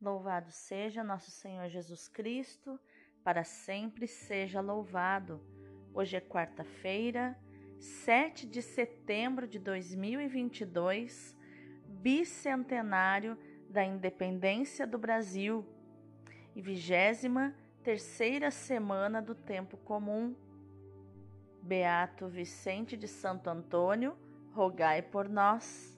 Louvado seja nosso Senhor Jesus Cristo, para sempre seja louvado. Hoje é quarta-feira, 7 de setembro de 2022, bicentenário da independência do Brasil e vigésima terceira semana do tempo comum. Beato Vicente de Santo Antônio, rogai por nós.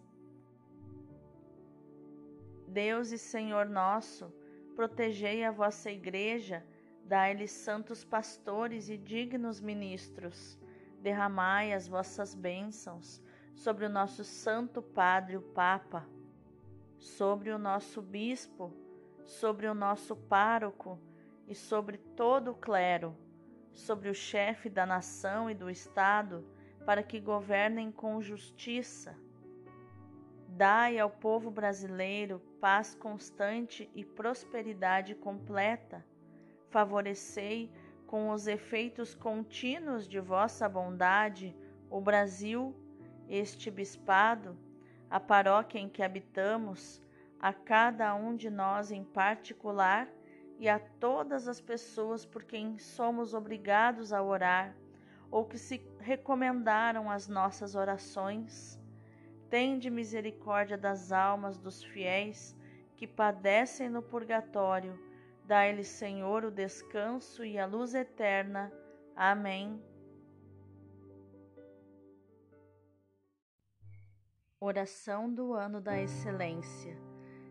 Deus e Senhor nosso, protegei a vossa igreja, dai-lhe santos pastores e dignos ministros. Derramai as vossas bênçãos sobre o nosso santo padre o papa, sobre o nosso bispo, sobre o nosso pároco e sobre todo o clero, sobre o chefe da nação e do estado, para que governem com justiça Dai ao povo brasileiro paz constante e prosperidade completa. Favorecei com os efeitos contínuos de vossa bondade o Brasil, este bispado, a paróquia em que habitamos, a cada um de nós em particular e a todas as pessoas por quem somos obrigados a orar ou que se recomendaram as nossas orações Tende misericórdia das almas dos fiéis que padecem no purgatório. Dai-lhes, Senhor, o descanso e a luz eterna. Amém. Oração do ano da excelência.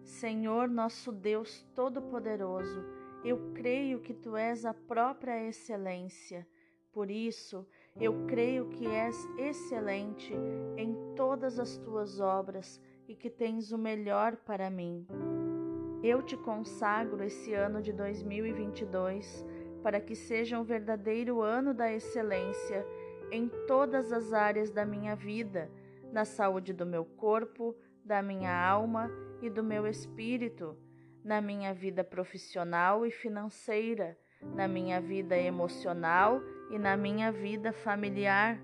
Senhor, nosso Deus Todo-Poderoso, eu creio que tu és a própria excelência. Por isso, eu creio que és excelente em todas as tuas obras e que tens o melhor para mim. Eu te consagro esse ano de 2022 para que seja um verdadeiro ano da excelência em todas as áreas da minha vida, na saúde do meu corpo, da minha alma e do meu espírito, na minha vida profissional e financeira, na minha vida emocional e na minha vida familiar.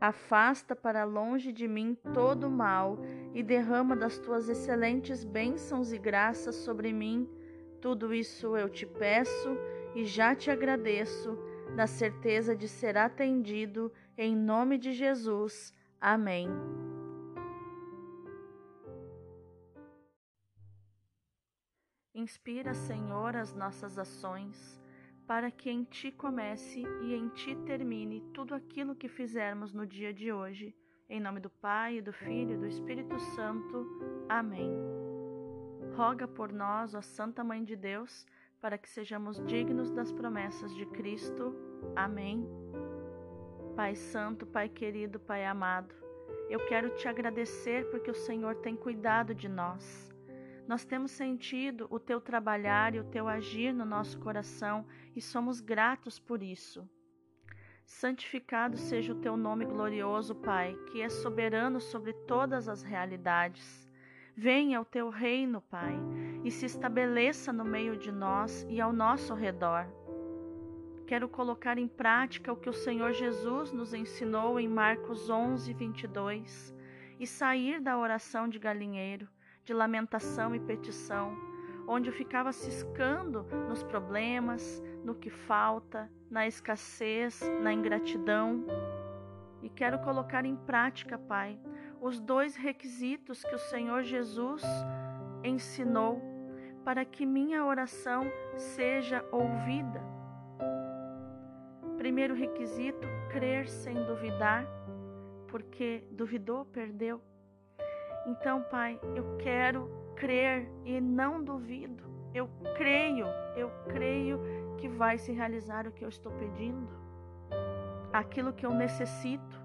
Afasta para longe de mim todo o mal e derrama das tuas excelentes bênçãos e graças sobre mim. Tudo isso eu te peço e já te agradeço, na certeza de ser atendido, em nome de Jesus. Amém. Inspira, Senhor, as nossas ações para que em ti comece e em ti termine tudo aquilo que fizermos no dia de hoje. Em nome do Pai, do Filho e do Espírito Santo. Amém. Roga por nós, ó Santa Mãe de Deus, para que sejamos dignos das promessas de Cristo. Amém. Pai Santo, Pai querido, Pai amado, eu quero te agradecer porque o Senhor tem cuidado de nós. Nós temos sentido o teu trabalhar e o teu agir no nosso coração e somos gratos por isso. Santificado seja o teu nome glorioso, Pai, que é soberano sobre todas as realidades. Venha o teu reino, Pai, e se estabeleça no meio de nós e ao nosso redor. Quero colocar em prática o que o Senhor Jesus nos ensinou em Marcos 11, 22 e sair da oração de galinheiro de lamentação e petição, onde eu ficava ciscando nos problemas, no que falta, na escassez, na ingratidão. E quero colocar em prática, Pai, os dois requisitos que o Senhor Jesus ensinou para que minha oração seja ouvida. Primeiro requisito, crer sem duvidar, porque duvidou, perdeu. Então, Pai, eu quero crer e não duvido. Eu creio, eu creio que vai se realizar o que eu estou pedindo, aquilo que eu necessito.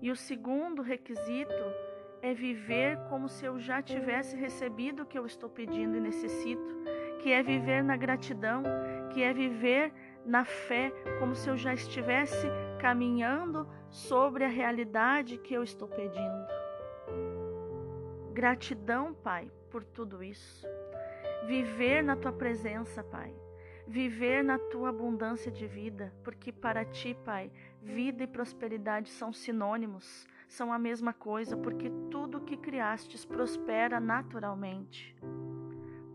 E o segundo requisito é viver como se eu já tivesse recebido o que eu estou pedindo e necessito, que é viver na gratidão, que é viver na fé, como se eu já estivesse caminhando sobre a realidade que eu estou pedindo. Gratidão, Pai, por tudo isso. Viver na tua presença, Pai. Viver na tua abundância de vida, porque para ti, Pai, vida e prosperidade são sinônimos, são a mesma coisa, porque tudo que criastes prospera naturalmente.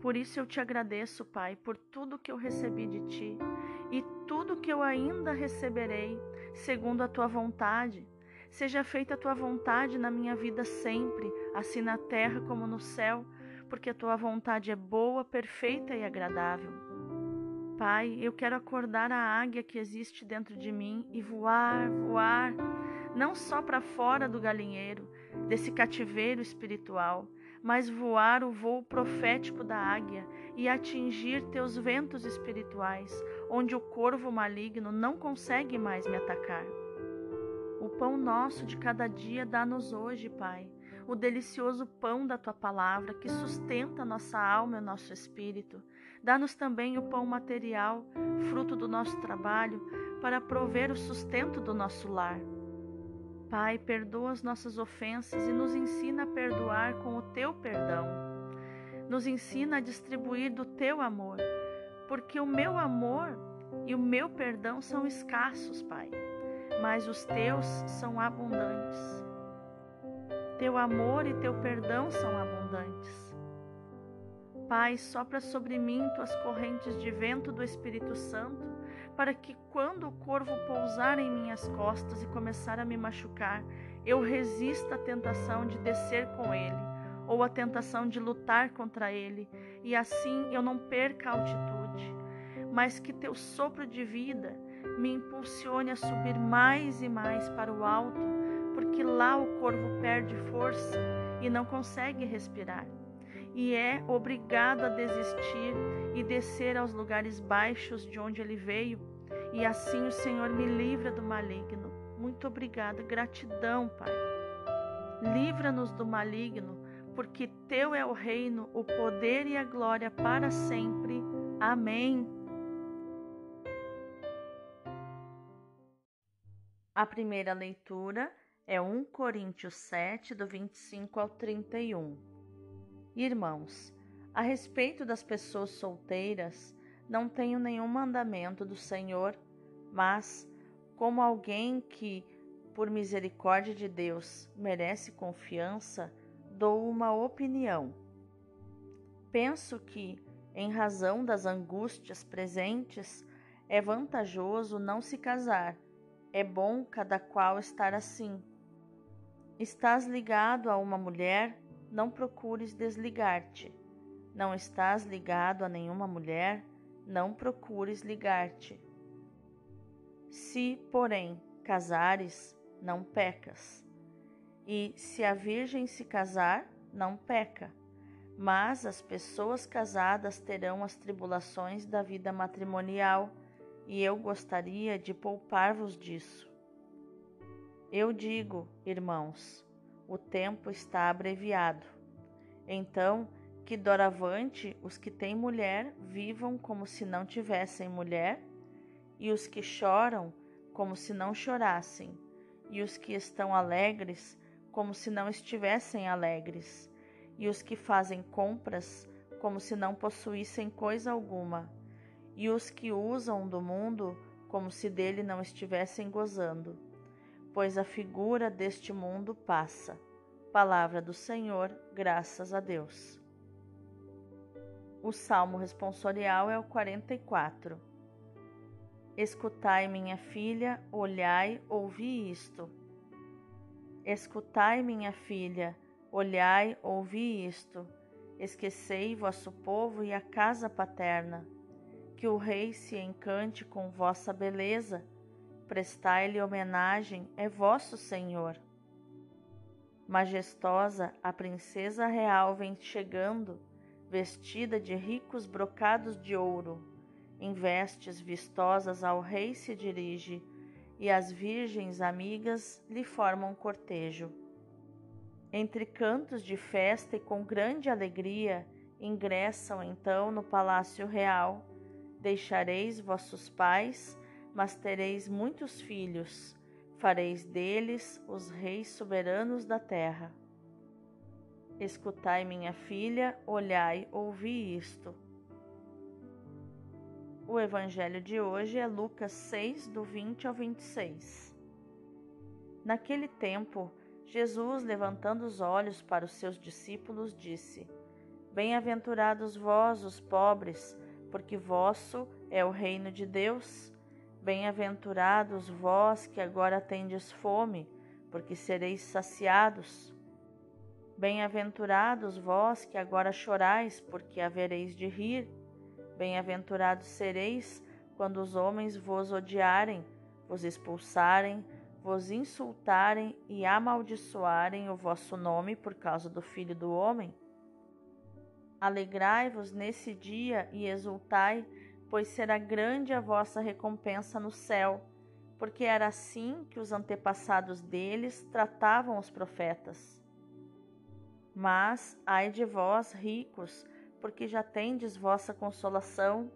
Por isso eu te agradeço, Pai, por tudo que eu recebi de ti e tudo que eu ainda receberei, segundo a tua vontade. Seja feita a tua vontade na minha vida sempre, assim na terra como no céu, porque a tua vontade é boa, perfeita e agradável. Pai, eu quero acordar a águia que existe dentro de mim e voar, voar, não só para fora do galinheiro, desse cativeiro espiritual, mas voar o voo profético da águia e atingir teus ventos espirituais, onde o corvo maligno não consegue mais me atacar. O pão nosso de cada dia dá-nos hoje, Pai, o delicioso pão da tua palavra que sustenta nossa alma e nosso espírito. Dá-nos também o pão material, fruto do nosso trabalho, para prover o sustento do nosso lar. Pai, perdoa as nossas ofensas e nos ensina a perdoar com o teu perdão. Nos ensina a distribuir do teu amor, porque o meu amor e o meu perdão são escassos, Pai, mas os teus são abundantes. Teu amor e teu perdão são abundantes. Pai, sopra sobre mim tuas correntes de vento do Espírito Santo, para que quando o corvo pousar em minhas costas e começar a me machucar, eu resista à tentação de descer com ele, ou à tentação de lutar contra ele, e assim eu não perca a altitude, mas que teu sopro de vida me impulsione a subir mais e mais para o alto porque lá o corvo perde força e não consegue respirar, e é obrigado a desistir e descer aos lugares baixos de onde ele veio, e assim o Senhor me livra do maligno. Muito obrigada, gratidão, Pai. Livra-nos do maligno, porque teu é o reino, o poder e a glória para sempre. Amém. A primeira leitura é 1 Coríntios 7, do 25 ao 31. Irmãos, a respeito das pessoas solteiras, não tenho nenhum mandamento do Senhor, mas, como alguém que, por misericórdia de Deus, merece confiança, dou uma opinião. Penso que, em razão das angústias presentes, é vantajoso não se casar. É bom cada qual estar assim Estás ligado a uma mulher, não procures desligar-te. Não estás ligado a nenhuma mulher, não procures ligar-te. Se, porém, casares, não pecas. E se a virgem se casar, não peca. Mas as pessoas casadas terão as tribulações da vida matrimonial, e eu gostaria de poupar-vos disso. Eu digo, irmãos, o tempo está abreviado. Então, que doravante os que têm mulher vivam como se não tivessem mulher, e os que choram como se não chorassem, e os que estão alegres como se não estivessem alegres, e os que fazem compras como se não possuíssem coisa alguma, e os que usam do mundo como se dele não estivessem gozando pois a figura deste mundo passa. Palavra do Senhor, graças a Deus. O salmo responsorial é o 44. Escutai, minha filha, olhai, ouvi isto. Escutai, minha filha, olhai, ouvi isto. Esquecei vosso povo e a casa paterna. Que o rei se encante com vossa beleza prestai-lhe homenagem, é vosso Senhor. Majestosa, a princesa real vem chegando, vestida de ricos brocados de ouro. Em vestes vistosas ao rei se dirige, e as virgens amigas lhe formam cortejo. Entre cantos de festa e com grande alegria, ingressam então no palácio real. Deixareis vossos pais mas tereis muitos filhos, fareis deles os reis soberanos da terra. Escutai, minha filha, olhai, ouvi isto. O evangelho de hoje é Lucas 6, do 20 ao 26. Naquele tempo, Jesus, levantando os olhos para os seus discípulos, disse: Bem-aventurados vós, os pobres, porque vosso é o reino de Deus. Bem-aventurados vós que agora tendes fome, porque sereis saciados. Bem-aventurados vós que agora chorais, porque havereis de rir. Bem-aventurados sereis quando os homens vos odiarem, vos expulsarem, vos insultarem e amaldiçoarem o vosso nome por causa do Filho do Homem. Alegrai-vos nesse dia e exultai, pois será grande a vossa recompensa no céu, porque era assim que os antepassados deles tratavam os profetas. Mas ai de vós, ricos, porque já tendes vossa consolação.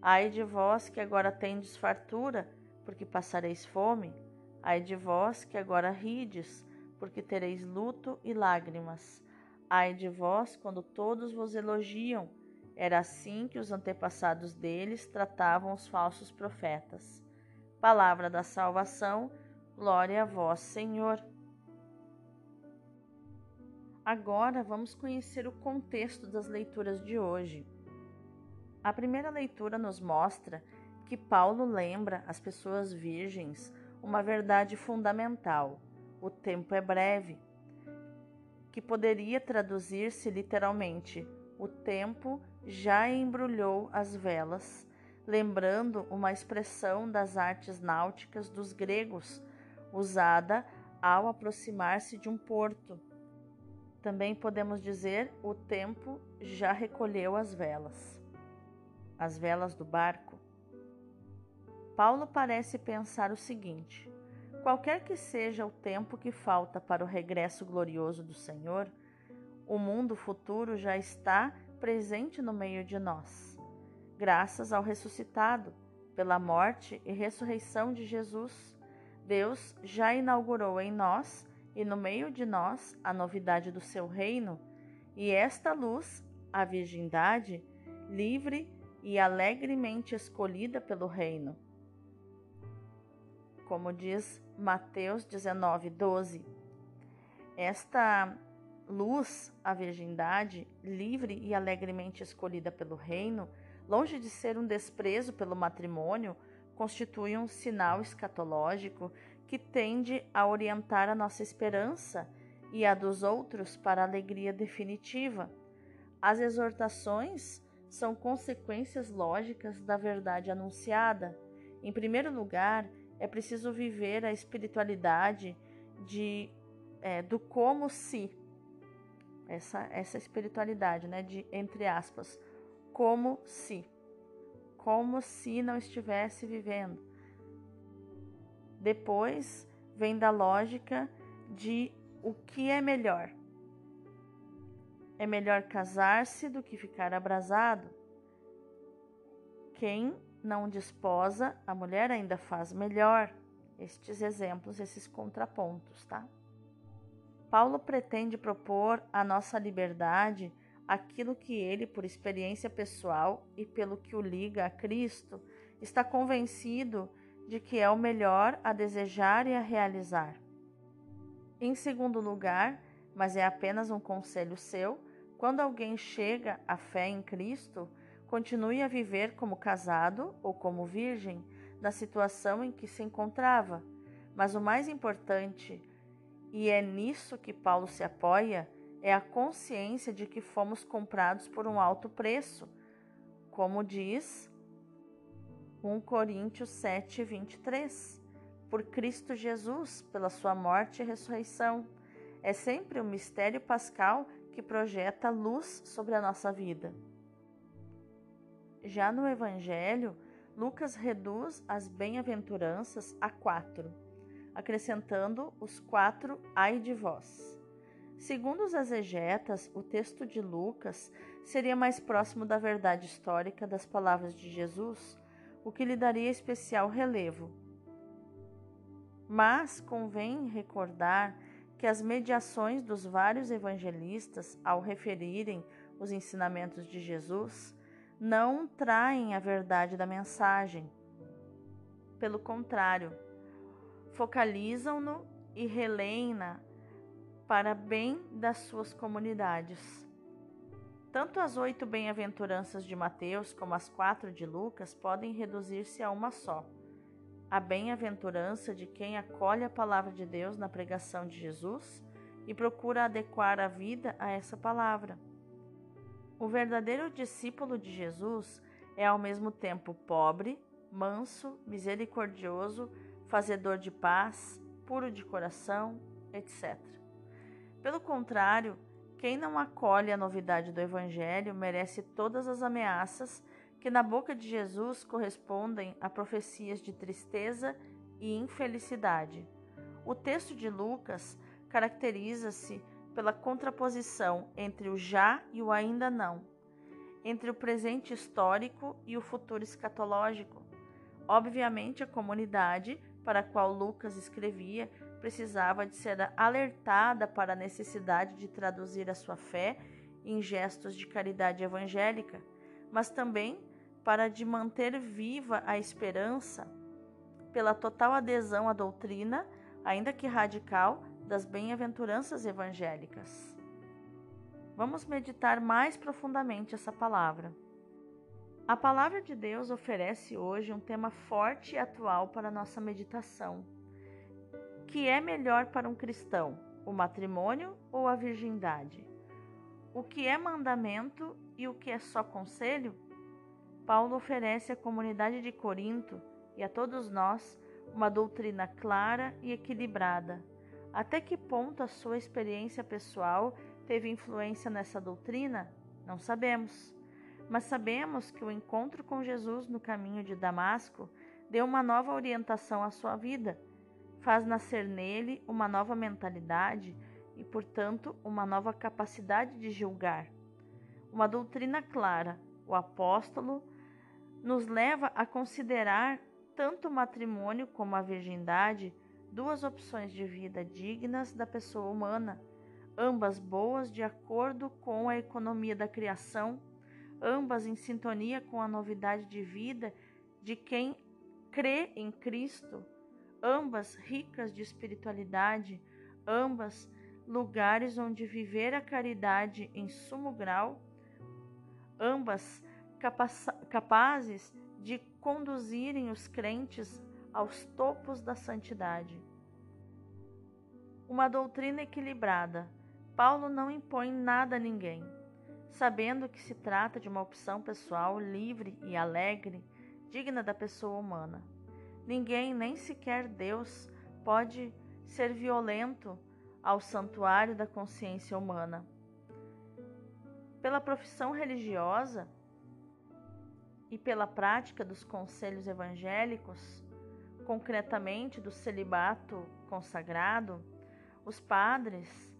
Ai de vós que agora tendes fartura, porque passareis fome. Ai de vós que agora rides, porque tereis luto e lágrimas. Ai de vós quando todos vos elogiam. Era assim que os antepassados deles tratavam os falsos profetas. Palavra da salvação, glória a vós, Senhor. Agora vamos conhecer o contexto das leituras de hoje. A primeira leitura nos mostra que Paulo lembra às pessoas virgens uma verdade fundamental: o tempo é breve que poderia traduzir-se literalmente: o tempo já embrulhou as velas, lembrando uma expressão das artes náuticas dos gregos, usada ao aproximar-se de um porto. Também podemos dizer: o tempo já recolheu as velas. As velas do barco. Paulo parece pensar o seguinte: Qualquer que seja o tempo que falta para o regresso glorioso do Senhor, o mundo futuro já está presente no meio de nós. Graças ao ressuscitado, pela morte e ressurreição de Jesus, Deus já inaugurou em nós e no meio de nós a novidade do seu reino, e esta luz, a virgindade, livre e alegremente escolhida pelo reino. Como diz Mateus 19, 12. Esta luz, a virgindade, livre e alegremente escolhida pelo reino, longe de ser um desprezo pelo matrimônio, constitui um sinal escatológico que tende a orientar a nossa esperança e a dos outros para a alegria definitiva. As exortações são consequências lógicas da verdade anunciada. Em primeiro lugar, é preciso viver a espiritualidade de, é, do como se. Essa, essa espiritualidade, né? De, entre aspas, como se. Como se não estivesse vivendo. Depois vem da lógica de o que é melhor. É melhor casar-se do que ficar abrasado. Quem não desposa, a mulher ainda faz melhor. Estes exemplos, esses contrapontos, tá? Paulo pretende propor à nossa liberdade aquilo que ele, por experiência pessoal e pelo que o liga a Cristo, está convencido de que é o melhor a desejar e a realizar. Em segundo lugar, mas é apenas um conselho seu, quando alguém chega à fé em Cristo, continue a viver como casado ou como virgem na situação em que se encontrava. Mas o mais importante, e é nisso que Paulo se apoia, é a consciência de que fomos comprados por um alto preço, como diz 1 Coríntios 7, 23, por Cristo Jesus, pela sua morte e ressurreição. É sempre o um mistério pascal que projeta luz sobre a nossa vida. Já no Evangelho, Lucas reduz as bem-aventuranças a quatro, acrescentando os quatro ai de vós. Segundo os exegetas, o texto de Lucas seria mais próximo da verdade histórica das palavras de Jesus, o que lhe daria especial relevo. Mas convém recordar que as mediações dos vários evangelistas, ao referirem os ensinamentos de Jesus, não traem a verdade da mensagem. Pelo contrário, focalizam-no e releem-na para bem das suas comunidades. Tanto as oito bem-aventuranças de Mateus como as quatro de Lucas podem reduzir-se a uma só. A bem-aventurança de quem acolhe a palavra de Deus na pregação de Jesus e procura adequar a vida a essa palavra. O verdadeiro discípulo de Jesus é ao mesmo tempo pobre, manso, misericordioso, fazedor de paz, puro de coração, etc. Pelo contrário, quem não acolhe a novidade do Evangelho merece todas as ameaças que na boca de Jesus correspondem a profecias de tristeza e infelicidade. O texto de Lucas caracteriza-se pela contraposição entre o já e o ainda não, entre o presente histórico e o futuro escatológico. Obviamente, a comunidade para a qual Lucas escrevia precisava de ser alertada para a necessidade de traduzir a sua fé em gestos de caridade evangélica, mas também para de manter viva a esperança pela total adesão à doutrina, ainda que radical, das bem-aventuranças evangélicas. Vamos meditar mais profundamente essa palavra. A palavra de Deus oferece hoje um tema forte e atual para nossa meditação que é melhor para um cristão, o matrimônio ou a virgindade? O que é mandamento e o que é só conselho? Paulo oferece à comunidade de Corinto e a todos nós uma doutrina clara e equilibrada. Até que ponto a sua experiência pessoal teve influência nessa doutrina? Não sabemos. Mas sabemos que o encontro com Jesus no caminho de Damasco deu uma nova orientação à sua vida faz nascer nele uma nova mentalidade e, portanto, uma nova capacidade de julgar. Uma doutrina clara, o apóstolo, nos leva a considerar tanto o matrimônio como a virgindade duas opções de vida dignas da pessoa humana, ambas boas de acordo com a economia da criação, ambas em sintonia com a novidade de vida de quem crê em Cristo ambas ricas de espiritualidade, ambas lugares onde viver a caridade em sumo grau, ambas capazes de conduzirem os crentes aos topos da santidade. Uma doutrina equilibrada. Paulo não impõe nada a ninguém, sabendo que se trata de uma opção pessoal livre e alegre, digna da pessoa humana. Ninguém, nem sequer Deus, pode ser violento ao santuário da consciência humana. Pela profissão religiosa e pela prática dos conselhos evangélicos, concretamente do celibato consagrado, os padres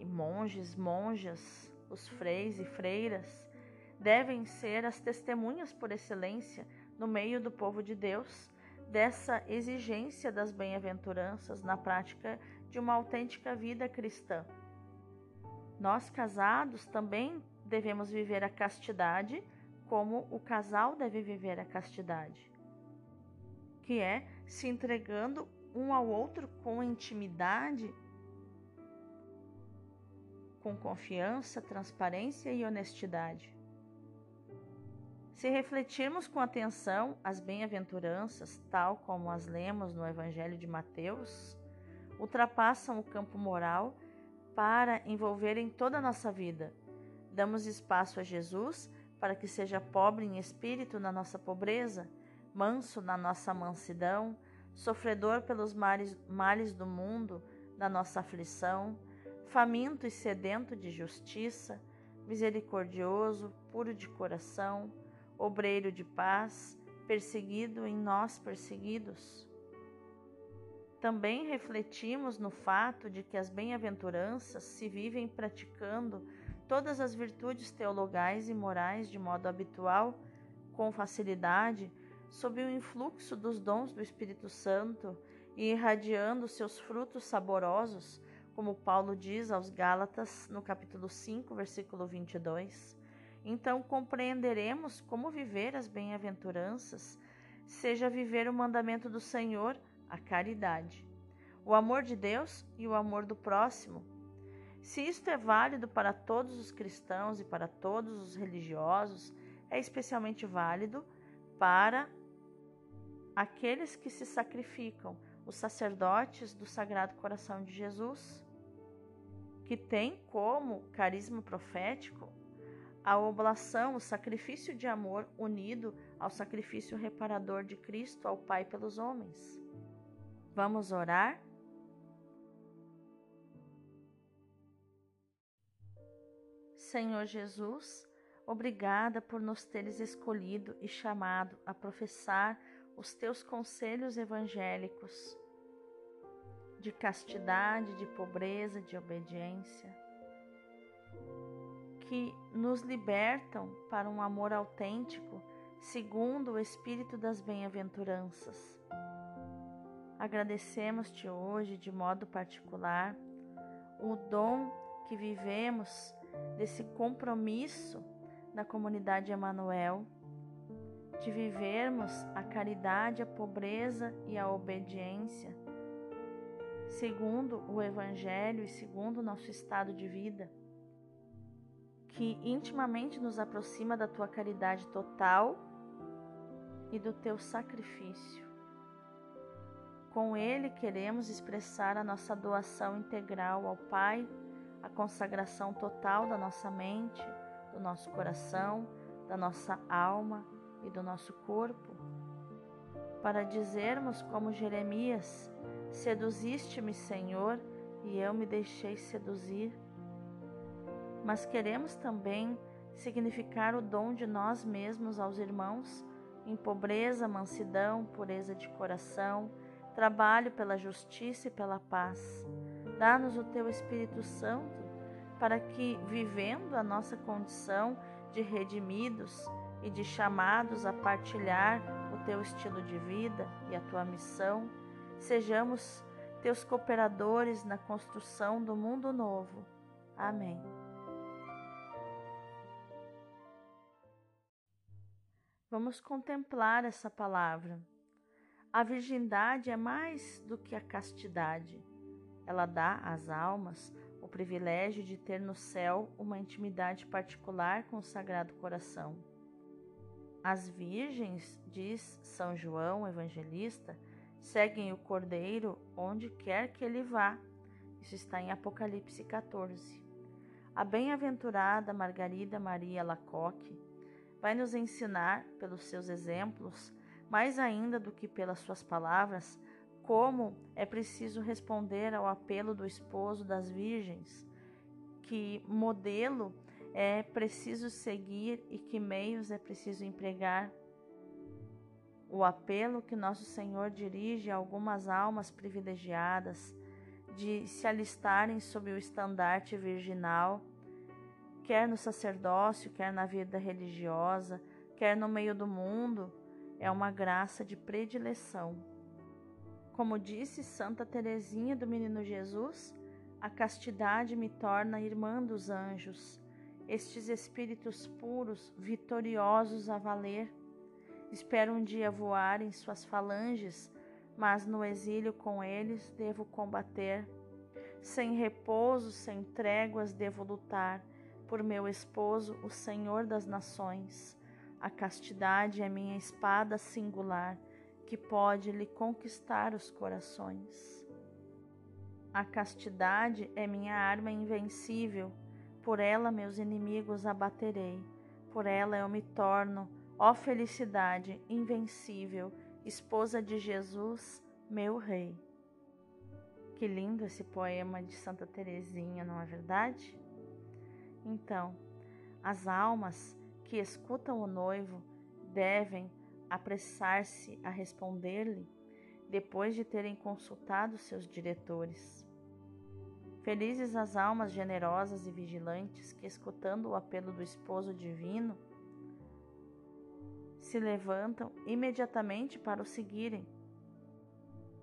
e monges, monjas, os freis e freiras devem ser as testemunhas por excelência no meio do povo de Deus dessa exigência das bem-aventuranças na prática de uma autêntica vida cristã. Nós casados também devemos viver a castidade como o casal deve viver a castidade, que é se entregando um ao outro com intimidade, com confiança, transparência e honestidade. Se refletirmos com atenção as bem-aventuranças, tal como as lemos no Evangelho de Mateus, ultrapassam o campo moral para envolverem toda a nossa vida. Damos espaço a Jesus para que seja pobre em espírito na nossa pobreza, manso na nossa mansidão, sofredor pelos males, males do mundo na nossa aflição, faminto e sedento de justiça, misericordioso, puro de coração, obreiro de paz, perseguido em nós perseguidos. Também refletimos no fato de que as bem-aventuranças se vivem praticando todas as virtudes teologais e morais de modo habitual, com facilidade, sob o influxo dos dons do Espírito Santo e irradiando seus frutos saborosos, como Paulo diz aos Gálatas no capítulo 5, versículo 22 então compreenderemos como viver as bem-aventuranças, seja viver o mandamento do Senhor, a caridade, o amor de Deus e o amor do próximo. Se isto é válido para todos os cristãos e para todos os religiosos, é especialmente válido para aqueles que se sacrificam, os sacerdotes do Sagrado Coração de Jesus, que têm como carisma profético a oblação, o sacrifício de amor unido ao sacrifício reparador de Cristo ao Pai pelos homens. Vamos orar? Senhor Jesus, obrigada por nos teres escolhido e chamado a professar os teus conselhos evangélicos de castidade, de pobreza, de obediência, que nos libertam para um amor autêntico, segundo o Espírito das bem-aventuranças. Agradecemos-te hoje, de modo particular, o dom que vivemos desse compromisso da comunidade Emanuel de vivermos a caridade, a pobreza e a obediência, segundo o Evangelho e segundo o nosso estado de vida, que intimamente nos aproxima da tua caridade total e do teu sacrifício. Com ele queremos expressar a nossa doação integral ao Pai, a consagração total da nossa mente, do nosso coração, da nossa alma e do nosso corpo, para dizermos como Jeremias: Seduziste-me, Senhor, e eu me deixei seduzir. Mas queremos também significar o dom de nós mesmos aos irmãos em pobreza, mansidão, pureza de coração, trabalho pela justiça e pela paz. Dá-nos o teu Espírito Santo para que, vivendo a nossa condição de redimidos, e de chamados a partilhar o teu estilo de vida e a tua missão, sejamos teus cooperadores na construção do mundo novo. Amém. Vamos contemplar essa palavra. A virgindade é mais do que a castidade. Ela dá às almas o privilégio de ter no céu uma intimidade particular com o Sagrado Coração. As virgens, diz São João Evangelista, seguem o Cordeiro onde quer que ele vá. Isso está em Apocalipse 14. A bem-aventurada Margarida Maria Lacoque vai nos ensinar, pelos seus exemplos, mais ainda do que pelas suas palavras, como é preciso responder ao apelo do esposo das virgens, que modelo é preciso seguir e que meios é preciso empregar. O apelo que nosso Senhor dirige a algumas almas privilegiadas de se alistarem sob o estandarte virginal, quer no sacerdócio, quer na vida religiosa, quer no meio do mundo, é uma graça de predileção. Como disse Santa Teresinha do Menino Jesus, a castidade me torna irmã dos anjos estes espíritos puros, vitoriosos a valer. Espero um dia voar em suas falanges, mas no exílio com eles devo combater. Sem repouso, sem tréguas devo lutar por meu esposo, o Senhor das nações. A castidade é minha espada singular, que pode lhe conquistar os corações. A castidade é minha arma invencível por ela meus inimigos abaterei, por ela eu me torno, ó felicidade invencível, esposa de Jesus, meu rei. Que lindo esse poema de Santa Teresinha, não é verdade? Então, as almas que escutam o noivo devem apressar-se a responder-lhe depois de terem consultado seus diretores. Felizes as almas generosas e vigilantes que, escutando o apelo do esposo divino, se levantam imediatamente para o seguirem.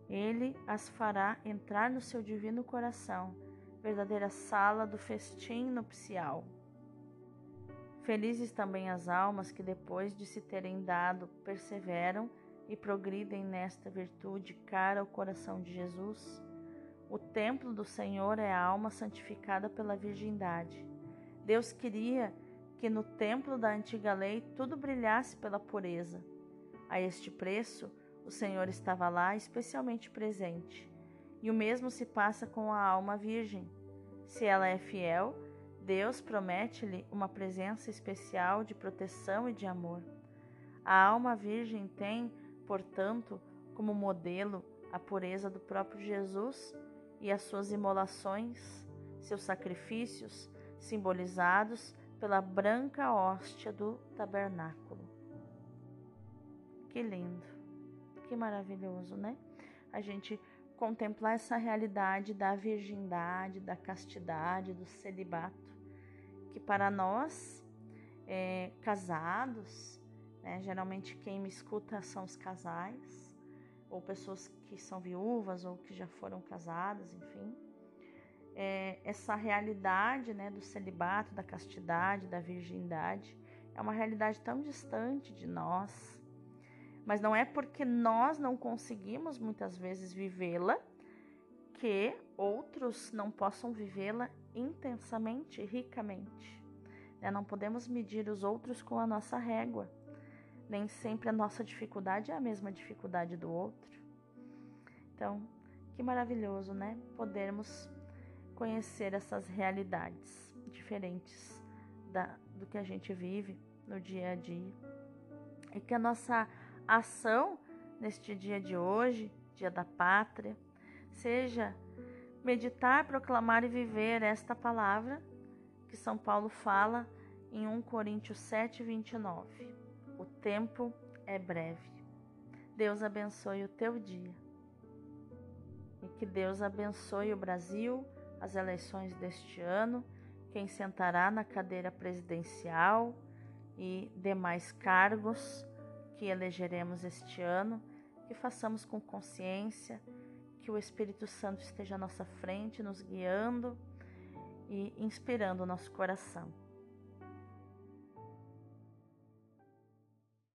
Ele as fará entrar no seu divino coração, verdadeira sala do festim nupcial. Felizes também as almas que, depois de se terem dado, perseveram e progridem nesta virtude cara ao coração de Jesus O templo do Senhor é a alma santificada pela virgindade. Deus queria que no templo da antiga lei tudo brilhasse pela pureza. A este preço, o Senhor estava lá especialmente presente. E o mesmo se passa com a alma virgem. Se ela é fiel, Deus promete-lhe uma presença especial de proteção e de amor. A alma virgem tem, portanto, como modelo a pureza do próprio Jesus e as suas imolações, seus sacrifícios, simbolizados pela branca hóstia do tabernáculo. Que lindo, que maravilhoso, né? A gente contemplar essa realidade da virgindade, da castidade, do celibato, que para nós, é, casados, né, geralmente quem me escuta são os casais, ou pessoas que são viúvas ou que já foram casadas, enfim. É, essa realidade né, do celibato, da castidade, da virgindade, é uma realidade tão distante de nós, mas não é porque nós não conseguimos muitas vezes vivê-la que outros não possam vivê-la intensamente, ricamente. Né? Não podemos medir os outros com a nossa régua. Nem sempre a nossa dificuldade é a mesma dificuldade do outro. Então, que maravilhoso, né? Podermos conhecer essas realidades diferentes da, do que a gente vive no dia a dia. E que a nossa ação neste dia de hoje, dia da pátria, seja meditar, proclamar e viver esta palavra que São Paulo fala em 1 Coríntios 7, 29. O tempo é breve. Deus abençoe o teu dia. E que Deus abençoe o Brasil, as eleições deste ano, quem sentará na cadeira presidencial e demais cargos que elegeremos este ano, que façamos com consciência, que o Espírito Santo esteja à nossa frente, nos guiando e inspirando o nosso coração.